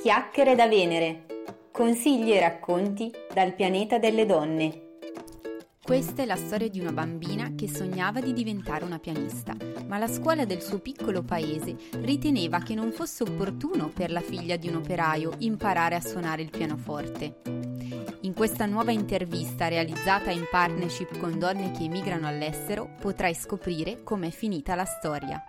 Chiacchiere da Venere. Consigli e racconti dal pianeta delle donne. Questa è la storia di una bambina che sognava di diventare una pianista, ma la scuola del suo piccolo paese riteneva che non fosse opportuno per la figlia di un operaio imparare a suonare il pianoforte. In questa nuova intervista realizzata in partnership con donne che emigrano all'estero potrai scoprire com'è finita la storia.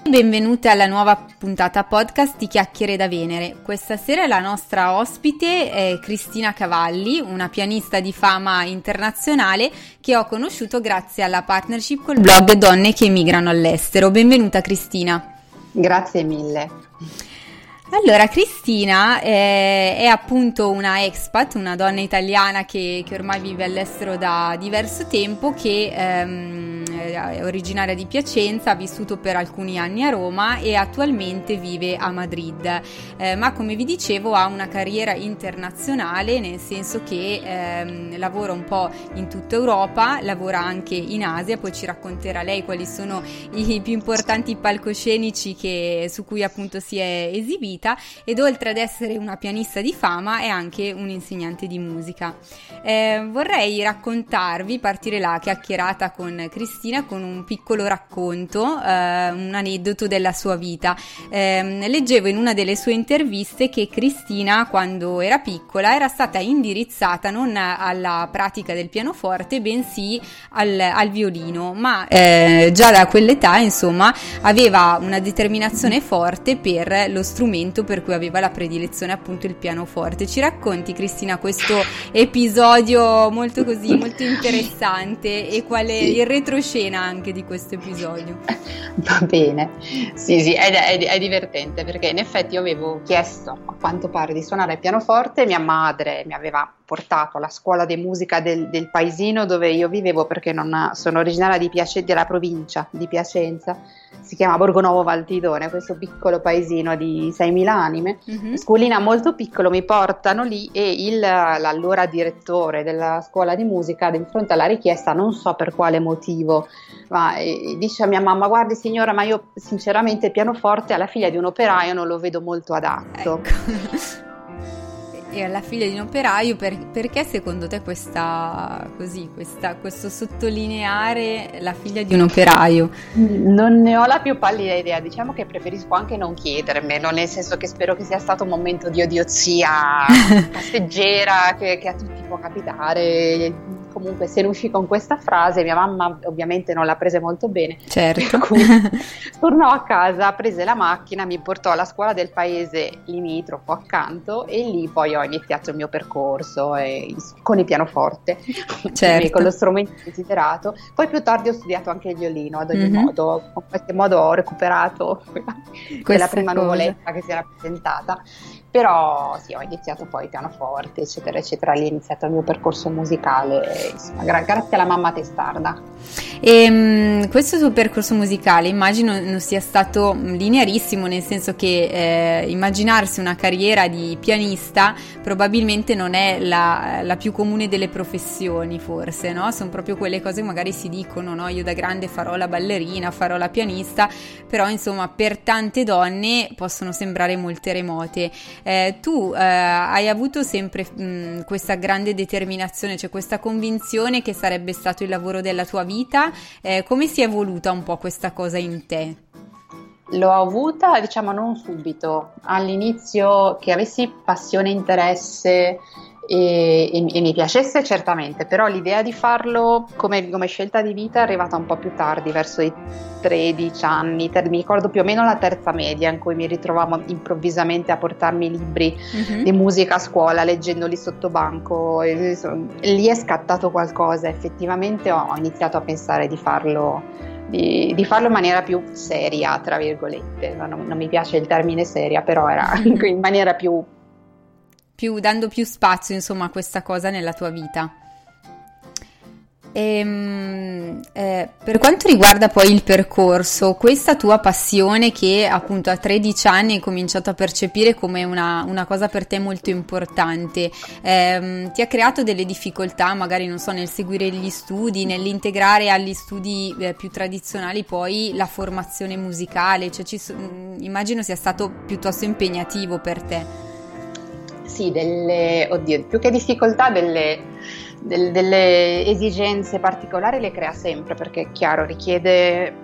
Benvenute alla nuova puntata podcast di Chiacchiere da Venere. Questa sera la nostra ospite è Cristina Cavalli, una pianista di fama internazionale che ho conosciuto grazie alla partnership col blog Donne che emigrano all'estero. Benvenuta Cristina. Grazie mille. Allora, Cristina è, è, appunto una expat, una donna italiana che, che, ormai vive all'estero da diverso tempo, che ehm, è originaria di Piacenza, ha vissuto per alcuni anni a Roma e attualmente vive a Madrid. Eh, ma come vi dicevo ha una carriera internazionale, nel senso che ehm, lavora un po' in tutta Europa, lavora anche in Asia, poi ci racconterà lei quali sono i più importanti palcoscenici che, su cui appunto si è esibita ed oltre ad essere una pianista di fama è anche un insegnante di musica. Eh, vorrei raccontarvi, partire la chiacchierata con Cristina con un piccolo racconto, eh, un aneddoto della sua vita. Eh, leggevo in una delle sue interviste che Cristina quando era piccola era stata indirizzata non alla pratica del pianoforte bensì al, al violino, ma eh, già da quell'età insomma aveva una determinazione forte per lo strumento per cui aveva la predilezione appunto il pianoforte. Ci racconti Cristina questo episodio molto così, molto interessante e qual è sì. il retroscena anche di questo episodio? Va bene, sì sì, è, è, è divertente perché in effetti io avevo chiesto a quanto pare di suonare il pianoforte, mia madre mi aveva portato alla scuola di musica del, del paesino dove io vivevo perché non, sono originaria di Piace, della provincia di Piacenza, si chiama Borgonovo Valtidone, questo piccolo paesino di 6.000 anime, mm-hmm. scuolina molto piccolo, mi portano lì e il, l'allora direttore della scuola di musica di fronte alla richiesta, non so per quale motivo, ma dice a mia mamma guardi signora ma io sinceramente il pianoforte alla figlia di un operaio non lo vedo molto adatto. Ecco. e alla figlia di un operaio, per, perché secondo te questa, così, questa, questo sottolineare la figlia di un operaio? Non ne ho la più pallida idea, diciamo che preferisco anche non chiedermelo, nel senso che spero che sia stato un momento di odiozia passeggera che, che a tutti può capitare comunque se ne uscì con questa frase, mia mamma ovviamente non l'ha presa molto bene. Certo. tornò a casa, prese la macchina, mi portò alla scuola del paese limitrofo accanto e lì poi ho iniziato il mio percorso e, con il pianoforte, certo. con lo strumento desiderato. Poi più tardi ho studiato anche il violino, ad ogni mm-hmm. modo, in qualche modo ho recuperato quella, quella prima cosa. nuvoletta che si era presentata però sì, ho iniziato poi pianoforte, eccetera, eccetera, lì è iniziato il mio percorso musicale, insomma, gra- grazie alla mamma testarda. E um, questo tuo percorso musicale immagino non sia stato linearissimo, nel senso che eh, immaginarsi una carriera di pianista probabilmente non è la, la, più comune delle professioni, forse, no? Sono proprio quelle cose che magari si dicono, no? Io da grande farò la ballerina, farò la pianista, però insomma per tante donne possono sembrare molte remote. Eh, tu eh, hai avuto sempre mh, questa grande determinazione, cioè questa convinzione che sarebbe stato il lavoro della tua vita. Eh, come si è evoluta un po' questa cosa in te? L'ho avuta, diciamo, non subito. All'inizio che avessi passione, interesse e, e, e, mi piacesse certamente, però l'idea di farlo come, come, scelta di vita è arrivata un po' più tardi, verso i 13 anni, ter- mi ricordo più o meno la terza media in cui mi ritrovavo improvvisamente a portarmi libri uh-huh. di musica a scuola, leggendoli sotto banco, e, lì è scattato qualcosa, effettivamente ho, ho iniziato a pensare di farlo. Di, di, farlo in maniera più seria, tra virgolette, non, non mi piace il termine seria, però era in maniera più più, dando più spazio insomma a questa cosa nella tua vita. E, ehm, eh, per quanto riguarda poi il percorso, questa tua passione che appunto a 13 anni hai cominciato a percepire come una, una cosa per te molto importante, ehm, ti ha creato delle difficoltà magari non so nel seguire gli studi, nell'integrare agli studi eh, più tradizionali poi la formazione musicale, cioè ci, immagino sia stato piuttosto impegnativo per te. Sì, delle, oddio, più che difficoltà, delle, del, delle esigenze particolari le crea sempre, perché è chiaro, richiede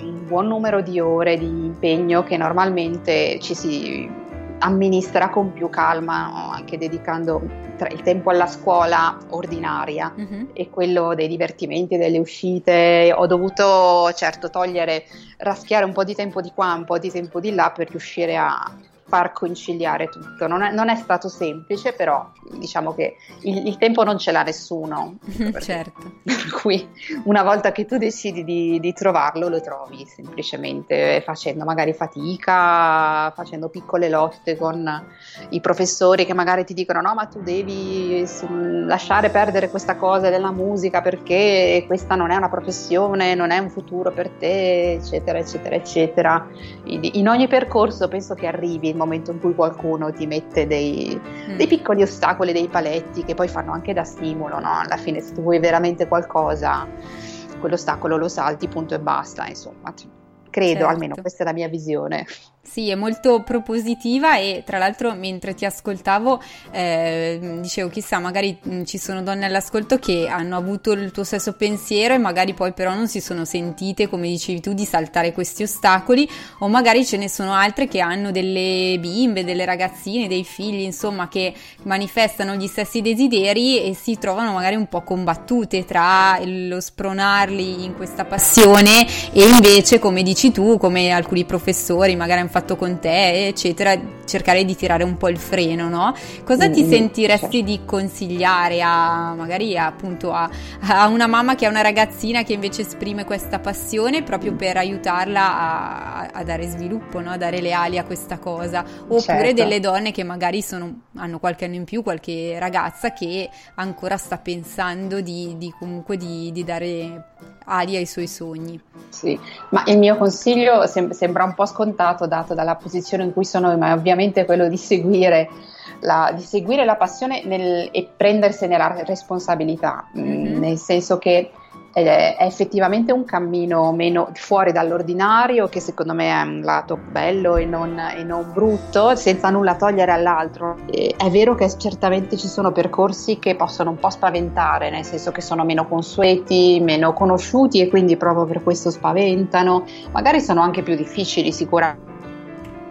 un buon numero di ore di impegno che normalmente ci si amministra con più calma, anche dedicando il tempo alla scuola ordinaria uh-huh. e quello dei divertimenti, delle uscite. Ho dovuto certo togliere, raschiare un po' di tempo di qua, un po' di tempo di là per riuscire a far conciliare tutto. Non è, non è, stato semplice, però diciamo che il, il tempo non ce l'ha nessuno. certo. Per cui una volta che tu decidi di, di, trovarlo, lo trovi semplicemente facendo magari fatica, facendo piccole lotte con i professori che magari ti dicono no, ma tu devi lasciare perdere questa cosa della musica perché questa non è una professione, non è un futuro per te, eccetera, eccetera, eccetera. In ogni percorso penso che arrivi il momento in cui qualcuno ti mette dei, mm. dei, piccoli ostacoli, dei paletti che poi fanno anche da stimolo, no? Alla fine se tu vuoi veramente qualcosa, quell'ostacolo lo salti, punto e basta, insomma. Credo, certo. almeno questa è la mia visione. Sì, è molto propositiva e tra l'altro mentre ti ascoltavo eh, dicevo chissà magari mm, ci sono donne all'ascolto che hanno avuto il tuo stesso pensiero e magari poi però non si sono sentite come dicevi tu di saltare questi ostacoli o magari ce ne sono altre che hanno delle bimbe, delle ragazzine, dei figli insomma che manifestano gli stessi desideri e si trovano magari un po' combattute tra lo spronarli in questa passione e invece come dici tu, come alcuni professori magari hanno fatto con te, eccetera, cercare di tirare un po' il freno, no? Cosa ti mm, sentiresti certo. di consigliare a magari appunto a, a, una mamma che ha una ragazzina che invece esprime questa passione proprio per aiutarla a, a dare sviluppo, no? a dare le ali a questa cosa? Oppure certo. delle donne che magari sono, hanno qualche anno in più, qualche ragazza che ancora sta pensando di, di comunque di, di dare ali ai suoi sogni. Sì, ma il mio consiglio sem- sembra un po' scontato dato dalla posizione in cui sono, ma è ovviamente quello di seguire la, di seguire la passione nel, e prendersene la responsabilità, mm-hmm. nel senso che è effettivamente un cammino meno fuori dall'ordinario che secondo me è un lato bello e non, e non brutto senza nulla togliere all'altro. E è vero che certamente ci sono percorsi che possono un po' spaventare nel senso che sono meno consueti meno conosciuti e quindi proprio per questo spaventano. Magari sono anche più difficili sicuramente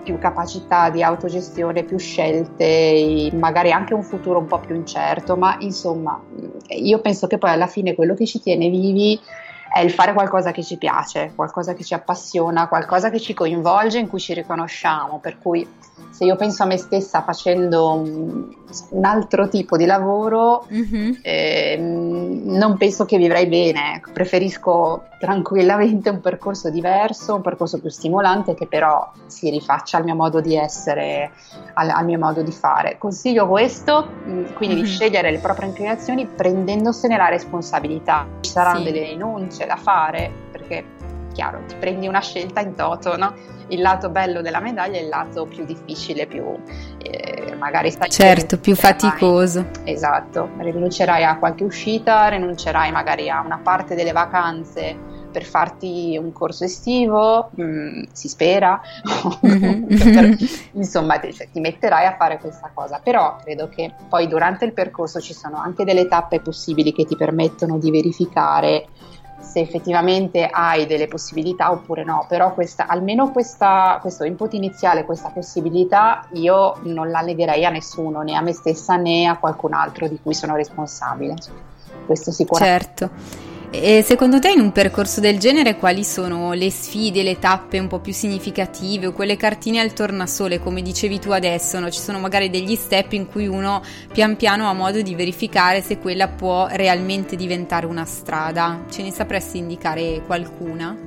più capacità di autogestione, più scelte, magari anche un futuro un po' più incerto, ma insomma io penso che poi alla fine quello che ci tiene vivi è il fare qualcosa che ci piace, qualcosa che ci appassiona, qualcosa che ci coinvolge, in cui ci riconosciamo, per cui se io penso a me stessa facendo un, altro tipo di lavoro, mm-hmm. eh, non penso che vivrei bene, preferisco tranquillamente un percorso diverso, un percorso più stimolante che però si rifaccia al mio modo di essere, al, al mio modo di fare. Consiglio questo, mm, quindi mm-hmm. di scegliere le proprie inclinazioni prendendosene la responsabilità. Ci saranno sì. delle rinunce da fare perché chiaro, ti prendi una scelta in toto, no? il lato bello della medaglia e il lato più difficile, più eh, magari stai certo, più faticoso. Esatto, rinuncerai a qualche uscita, rinuncerai magari a una parte delle vacanze per farti un corso estivo, mh, mm, si spera, mm-hmm. insomma ti, cioè, ti metterai a fare questa cosa, però credo che poi durante il percorso ci sono anche delle tappe possibili che ti permettono di verificare se effettivamente hai delle possibilità oppure no, però questa, almeno questa, questo input iniziale, questa possibilità, io non la negherei a nessuno, né a me stessa né a qualcun altro di cui sono responsabile. Questo sicuramente. Certo. E secondo te in un percorso del genere quali sono le sfide, le tappe un po' più significative o quelle cartine al tornasole, come dicevi tu adesso? No? Ci sono magari degli step in cui uno pian piano ha modo di verificare se quella può realmente diventare una strada. Ce ne sapresti indicare qualcuna?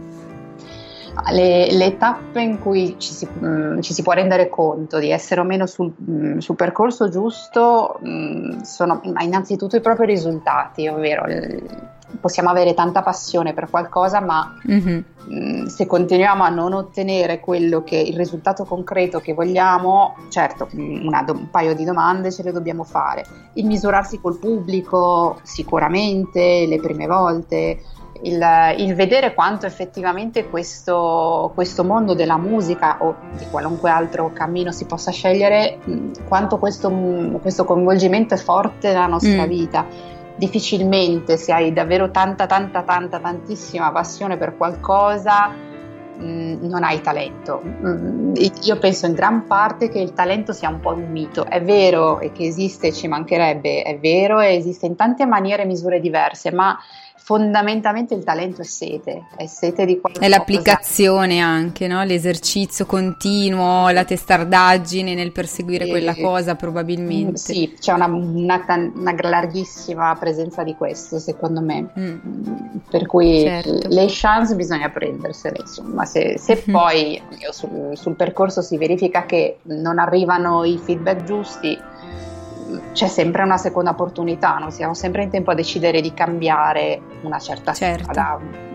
Le, le, tappe in cui ci si, mh, mm, ci si, può rendere conto di essere o meno sul, mh, mm, sul percorso giusto mh, mm, sono innanzitutto i propri risultati, ovvero il, possiamo avere tanta passione per qualcosa, ma mm-hmm. mh, se continuiamo a non ottenere quello che il risultato concreto che vogliamo, certo, una, un paio di domande ce le dobbiamo fare. Il misurarsi col pubblico, sicuramente, le prime volte il, il, vedere quanto effettivamente questo, questo, mondo della musica o di qualunque altro cammino si possa scegliere, quanto questo, questo coinvolgimento è forte nella nostra mm. vita. Difficilmente se hai davvero tanta, tanta, tanta, tantissima passione per qualcosa, mh, non hai talento. Mh, io penso in gran parte che il talento sia un po' un mito. È vero che esiste, ci mancherebbe, è vero, e esiste in tante maniere e misure diverse, ma fondamentalmente il talento è sete, è sete di qualcosa. È l'applicazione anche, no? l'esercizio continuo, la testardaggine nel perseguire e, quella cosa probabilmente. Sì, c'è una, una, una, larghissima presenza di questo secondo me, mm. per cui certo. le chance bisogna prendersele, insomma, se, se mm-hmm. poi sul, sul percorso si verifica che non arrivano i feedback giusti, c'è sempre una seconda opportunità, no? siamo sempre in tempo a decidere di cambiare una certa certo. strada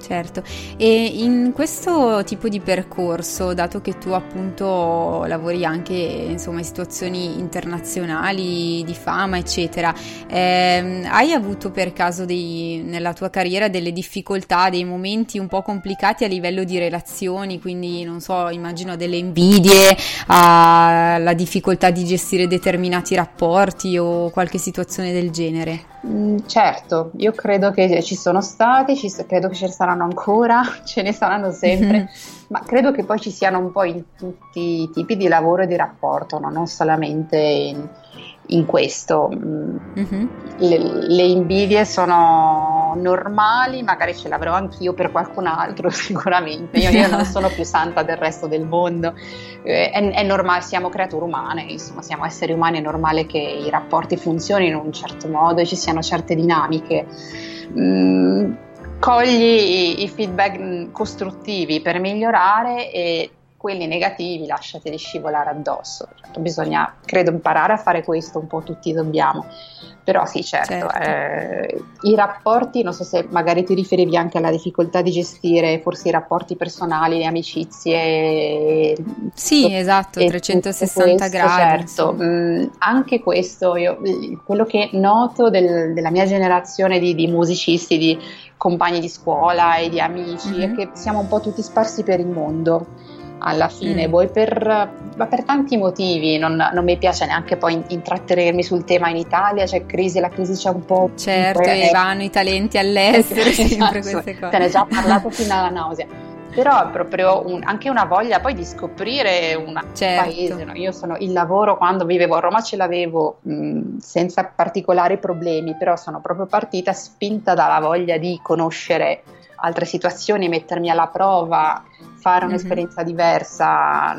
certo. E in questo tipo di percorso, dato che tu appunto lavori anche insomma, in situazioni internazionali di fama, eccetera, ehm, hai avuto per caso dei, nella tua carriera delle difficoltà, dei momenti un po' complicati a livello di relazioni, quindi non so, immagino delle invidie, la difficoltà di gestire determinati rapporti o qualche situazione del genere? Mm, certo, io credo che ci sono stati, ci, credo che ce ne saranno ancora, ce ne saranno sempre, mm-hmm. ma credo che poi ci siano un po' in tutti i tipi di lavoro e di rapporto, no? non solamente in, in questo. Mm-hmm. Le, le, invidie sono normali, magari ce l'avrò anch'io per qualcun altro sicuramente, io, io non sono più santa del resto del mondo, eh, è, è, normale, siamo creature umane, insomma siamo esseri umani, è normale che i rapporti funzionino in un certo modo e ci siano certe dinamiche. Mm, cogli i, i feedback costruttivi per migliorare e quelli negativi lasciateli scivolare addosso. Certo, bisogna, credo, imparare a fare questo, un po' tutti dobbiamo. Però sì, certo, certo. Eh, i rapporti, non so se magari ti riferivi anche alla difficoltà di gestire forse i rapporti personali, le amicizie. Sì, e, esatto, 360 questo, gradi. Certo, mh, mm, anche questo, io, quello che noto del, della mia generazione di, di, musicisti, di compagni di scuola e di amici, mm-hmm. è che siamo un po' tutti sparsi per il mondo alla fine, mm. vuoi per, per, tanti motivi, non, non, mi piace neanche poi intrattenermi sul tema in Italia, c'è crisi, la crisi c'è un po'... Certo, e vanno i talenti all'estero, sempre esatto, queste cose. Te ne ho già parlato fino alla nausea. Però è proprio un, anche una voglia poi di scoprire un certo. paese. No? Io sono il lavoro quando vivevo a Roma ce l'avevo mh, senza particolari problemi, però sono proprio partita spinta dalla voglia di conoscere altre situazioni, mettermi alla prova, fare mhm. un'esperienza mm-hmm. diversa,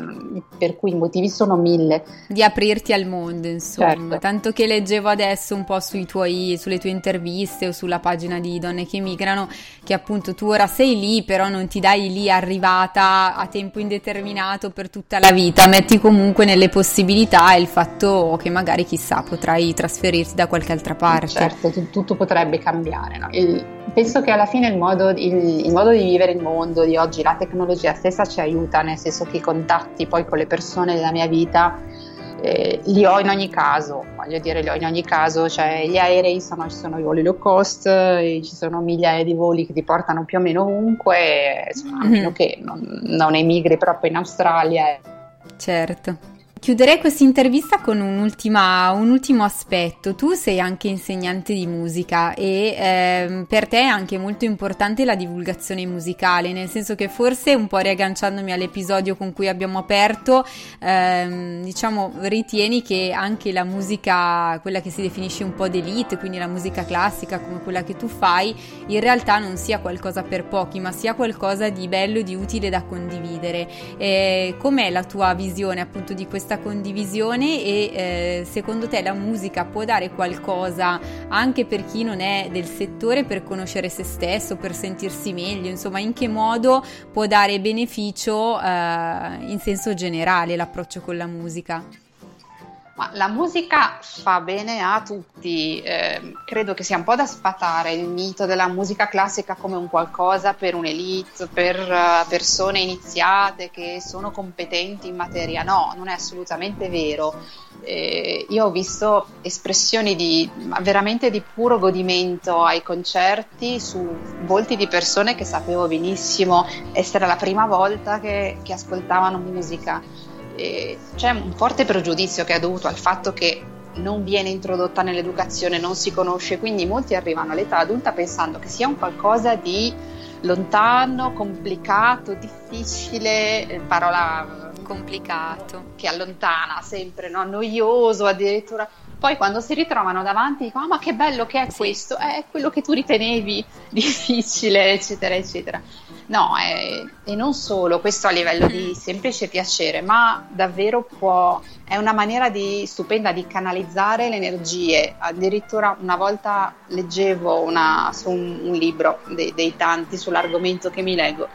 per cui i motivi sono mille. Di aprirti al mondo, insomma. Certo. Tanto che leggevo adesso un po' sui tuoi, sulle tue interviste o sulla pagina di Donne che migrano, che appunto tu ora sei lì, però non ti dai lì arrivata a tempo indeterminato per tutta la vita, metti comunque nelle possibilità il fatto che magari chissà potrai trasferirti da qualche altra parte. Certo, tutto potrebbe cambiare. No? Il, penso che alla fine il modo, il, il modo di vivere il mondo di oggi, la tecnologia, stessa ci aiuta, nel senso che i contatti poi con le persone della mia vita eh, li ho in ogni caso, voglio dire li ho in ogni caso, cioè gli aerei sono, ci sono i voli low cost, ci sono migliaia di voli che ti portano più o meno ovunque, insomma, mm-hmm. a meno che non, non emigri proprio in Australia. Certo. Chiuderei questa intervista con un, un, ultimo aspetto. Tu sei anche insegnante di musica e ehm, per te è anche molto importante la divulgazione musicale, nel senso che forse un po' riagganciandomi all'episodio con cui abbiamo aperto, ehm, diciamo, ritieni che anche la musica, quella che si definisce un po' d'elite, quindi la musica classica come quella che tu fai, in realtà non sia qualcosa per pochi, ma sia qualcosa di bello di utile da condividere. E com'è la tua visione appunto di questa questa condivisione e eh, secondo te la musica può dare qualcosa anche per chi non è del settore per conoscere se stesso, per sentirsi meglio, insomma in che modo può dare beneficio eh, in senso generale l'approccio con la musica? Ma la musica fa bene a tutti, eh, credo che sia un po' da sfatare il mito della musica classica come un qualcosa per un'elite, per uh, persone iniziate che sono competenti in materia, no, non è assolutamente vero. Eh, io ho visto espressioni di, veramente di puro godimento ai concerti su volti di persone che sapevo benissimo essere la prima volta che, che ascoltavano musica eh, c'è un forte pregiudizio che è dovuto al fatto che non viene introdotta nell'educazione, non si conosce, quindi molti arrivano all'età adulta pensando che sia un qualcosa di lontano, complicato, difficile, eh, parola complicato che allontana sempre, no? noioso addirittura. Poi quando si ritrovano davanti dicono: oh, ma che bello che è sì. questo! È quello che tu ritenevi difficile, eccetera, eccetera. No, è, e non solo, questo a livello di semplice piacere, ma davvero può, è una maniera di, stupenda di canalizzare le energie. Addirittura una volta leggevo una, su un, un libro dei, dei tanti sull'argomento che mi leggo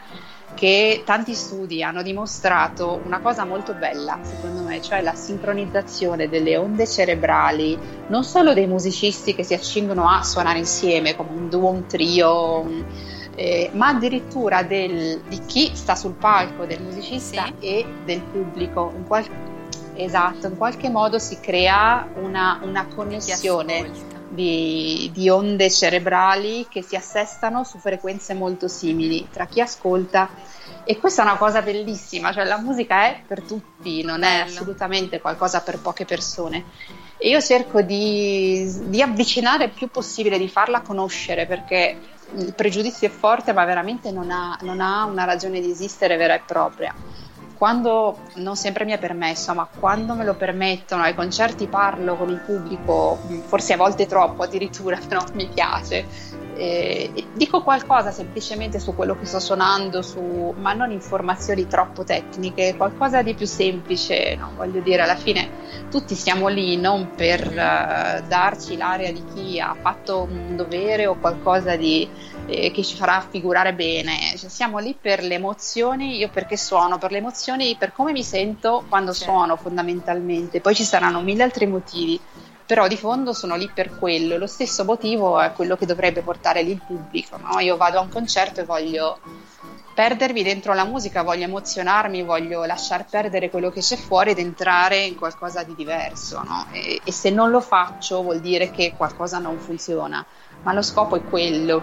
che tanti studi hanno dimostrato una cosa molto bella, secondo me, cioè la sincronizzazione delle onde cerebrali, non solo dei musicisti che si accingono a suonare insieme come un duo, un trio, un, eh, ma addirittura del, di chi sta sul palco, del musicista sì. e del pubblico. In qual- esatto, in qualche modo si crea una, una connessione di, di, onde cerebrali che si assestano su frequenze molto simili tra chi ascolta e questa è una cosa bellissima, cioè la musica è per tutti, non è assolutamente qualcosa per poche persone. E io cerco di, di avvicinare il più possibile, di farla conoscere perché il pregiudizio è forte ma veramente non ha, non ha una ragione di esistere vera e propria quando non sempre mi è permesso, ma quando me lo permettono ai concerti parlo con il pubblico, forse a volte troppo addirittura, però mi piace. Eh, dico qualcosa semplicemente su quello che sto suonando, su, ma non informazioni troppo tecniche, qualcosa di più semplice, no? voglio dire, alla fine tutti siamo lì non per uh, darci l'area di chi ha fatto un dovere o qualcosa di eh, che ci farà figurare bene. Cioè, siamo lì per le emozioni, io perché suono, per le emozioni, per come mi sento quando certo. suono fondamentalmente. Poi ci saranno mille altri motivi, però di fondo sono lì per quello. Lo stesso motivo è quello che dovrebbe portare lì il pubblico. No? Io vado a un concerto e voglio perdermi dentro la musica, voglio emozionarmi, voglio lasciar perdere quello che c'è fuori ed entrare in qualcosa di diverso. No? E, e se non lo faccio vuol dire che qualcosa non funziona ma lo scopo è quello.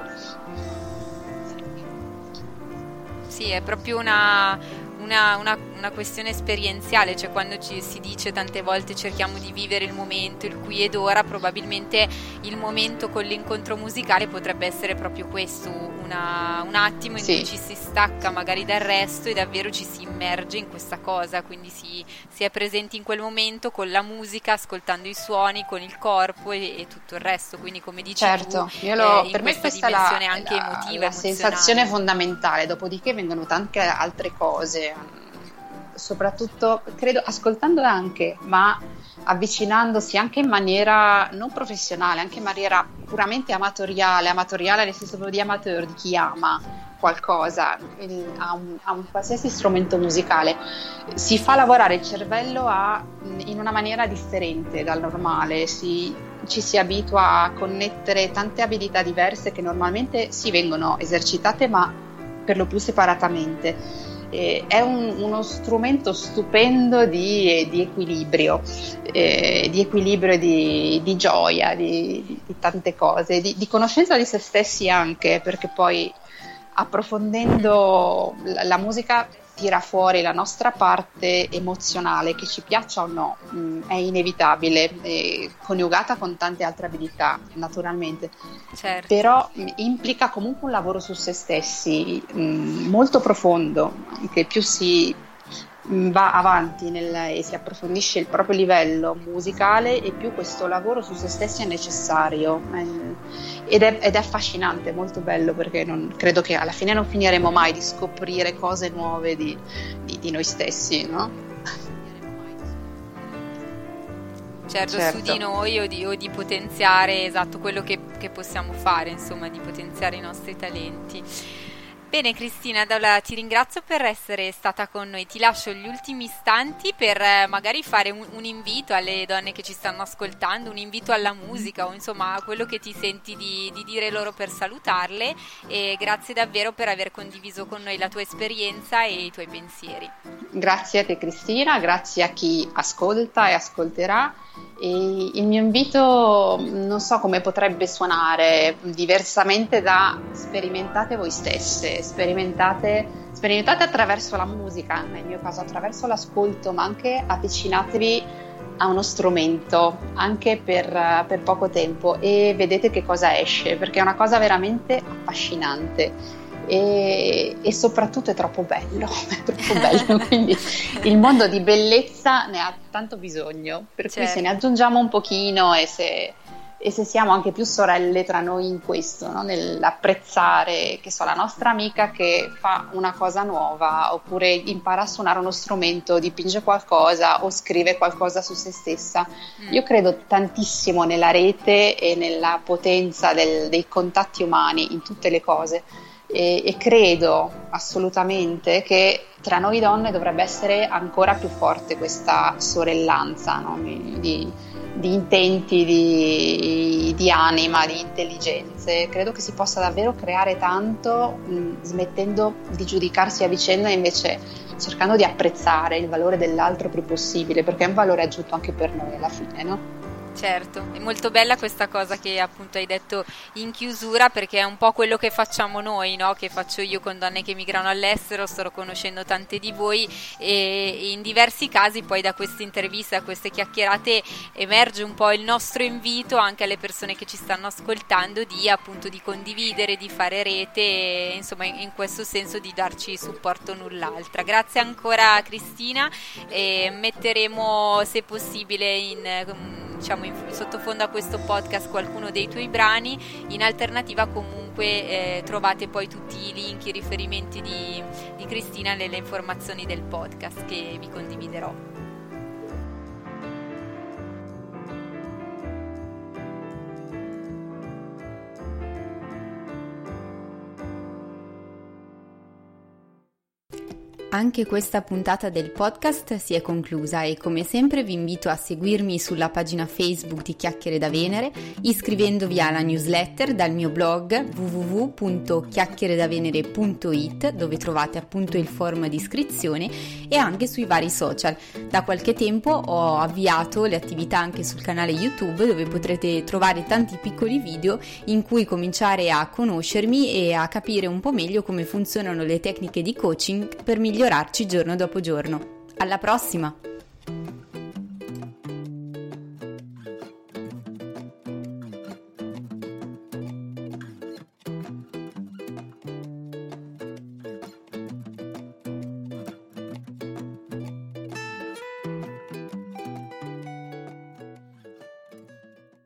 Sì, è proprio una, una, una, una, questione esperienziale, cioè quando ci si dice tante volte cerchiamo di vivere il momento, il qui ed ora, probabilmente il momento con l'incontro musicale potrebbe essere proprio questo, una, un attimo in sì. cui ci si stacca magari dal resto e davvero ci si immerge in questa cosa, quindi si, si è presenti in quel momento con la musica, ascoltando i suoni, con il corpo e, e tutto il resto, quindi come dici certo, tu, io lo, eh, per me questa è la, anche la, emotiva, la sensazione fondamentale, dopodiché vengono tante altre cose soprattutto credo ascoltando anche, ma avvicinandosi anche in maniera non professionale, anche in maniera puramente amatoriale, amatoriale nel senso proprio di amateur, di chi ama qualcosa, a un, a un, qualsiasi strumento musicale, si fa lavorare il cervello a, in una maniera differente dal normale, si, ci si abitua a connettere tante abilità diverse che normalmente si vengono esercitate ma per lo più separatamente eh, è un, uno strumento stupendo di, di equilibrio, eh, di equilibrio di, di, gioia, di, di tante cose, di, conoscenza di se stessi anche, perché poi approfondendo la, la musica tira fuori la nostra parte emozionale, che ci piaccia o no, mh, mm, è inevitabile, è coniugata con tante altre abilità, naturalmente. Certo. Però mh, mm, implica comunque un lavoro su se stessi mh, mm, molto profondo, che più si va avanti nel, e si approfondisce il proprio livello musicale e più questo lavoro su se stessi è necessario ed è, ed è affascinante, molto bello perché non, credo che alla fine non finiremo mai di scoprire cose nuove di, di, di noi stessi, no? Certo, certo, su di noi o di, o di potenziare esatto quello che, che possiamo fare, insomma, di potenziare i nostri talenti. Bene Cristina, allora ti ringrazio per essere stata con noi, ti lascio gli ultimi istanti per eh, magari fare un, un, invito alle donne che ci stanno ascoltando, un invito alla musica o insomma a quello che ti senti di, di dire loro per salutarle. E grazie davvero per aver condiviso con noi la tua esperienza e i tuoi pensieri. Grazie a te Cristina, grazie a chi ascolta e ascolterà e il mio invito non so come potrebbe suonare diversamente da sperimentate voi stesse, sperimentate, sperimentate attraverso la musica, nel mio caso attraverso l'ascolto, ma anche avvicinatevi a uno strumento anche per, per poco tempo. E vedete che cosa esce, perché è una cosa veramente affascinante e, e, soprattutto è troppo bello, è troppo bello, quindi il mondo di bellezza ne ha tanto bisogno, per certo. cui se ne certo. aggiungiamo un pochino e se, e se siamo anche più sorelle tra noi in questo, no? nell'apprezzare che so, la nostra amica che fa una cosa nuova oppure impara a suonare uno strumento, dipinge qualcosa o scrive qualcosa su se stessa. Mm. Io credo tantissimo nella rete e nella potenza del, dei contatti umani in tutte le cose e, e credo assolutamente che tra noi donne dovrebbe essere ancora più forte questa sorellanza no? di, di, intenti, di, di, anima, di intelligenze. Credo che si possa davvero creare tanto mh, smettendo di giudicarsi a vicenda e invece cercando di apprezzare il valore dell'altro più possibile, perché è un valore aggiunto anche per noi alla fine, no? Certo, è molto bella questa cosa che appunto hai detto in chiusura perché è un po' quello che facciamo noi, no? che faccio io con donne che migrano all'estero, sto conoscendo tante di voi e in diversi casi poi da queste interviste, da queste chiacchierate emerge un po' il nostro invito anche alle persone che ci stanno ascoltando di appunto di condividere, di fare rete e insomma in questo senso di darci supporto null'altra. Grazie ancora Cristina e metteremo se possibile in diciamo in sottofondo a questo podcast qualcuno dei tuoi brani, in alternativa comunque eh, trovate poi tutti i link, i riferimenti di, di Cristina nelle informazioni del podcast che vi condividerò. Anche questa puntata del podcast si è conclusa e come sempre vi invito a seguirmi sulla pagina Facebook di Chiacchiere da Venere, iscrivendovi alla newsletter dal mio blog www.chiacchieredavenere.it dove trovate appunto il form di iscrizione e anche sui vari social. Da qualche tempo ho avviato le attività anche sul canale YouTube dove potrete trovare tanti piccoli video in cui cominciare a conoscermi e a capire un po' meglio come funzionano le tecniche di coaching per migliorare migliorarci giorno dopo giorno. Alla prossima!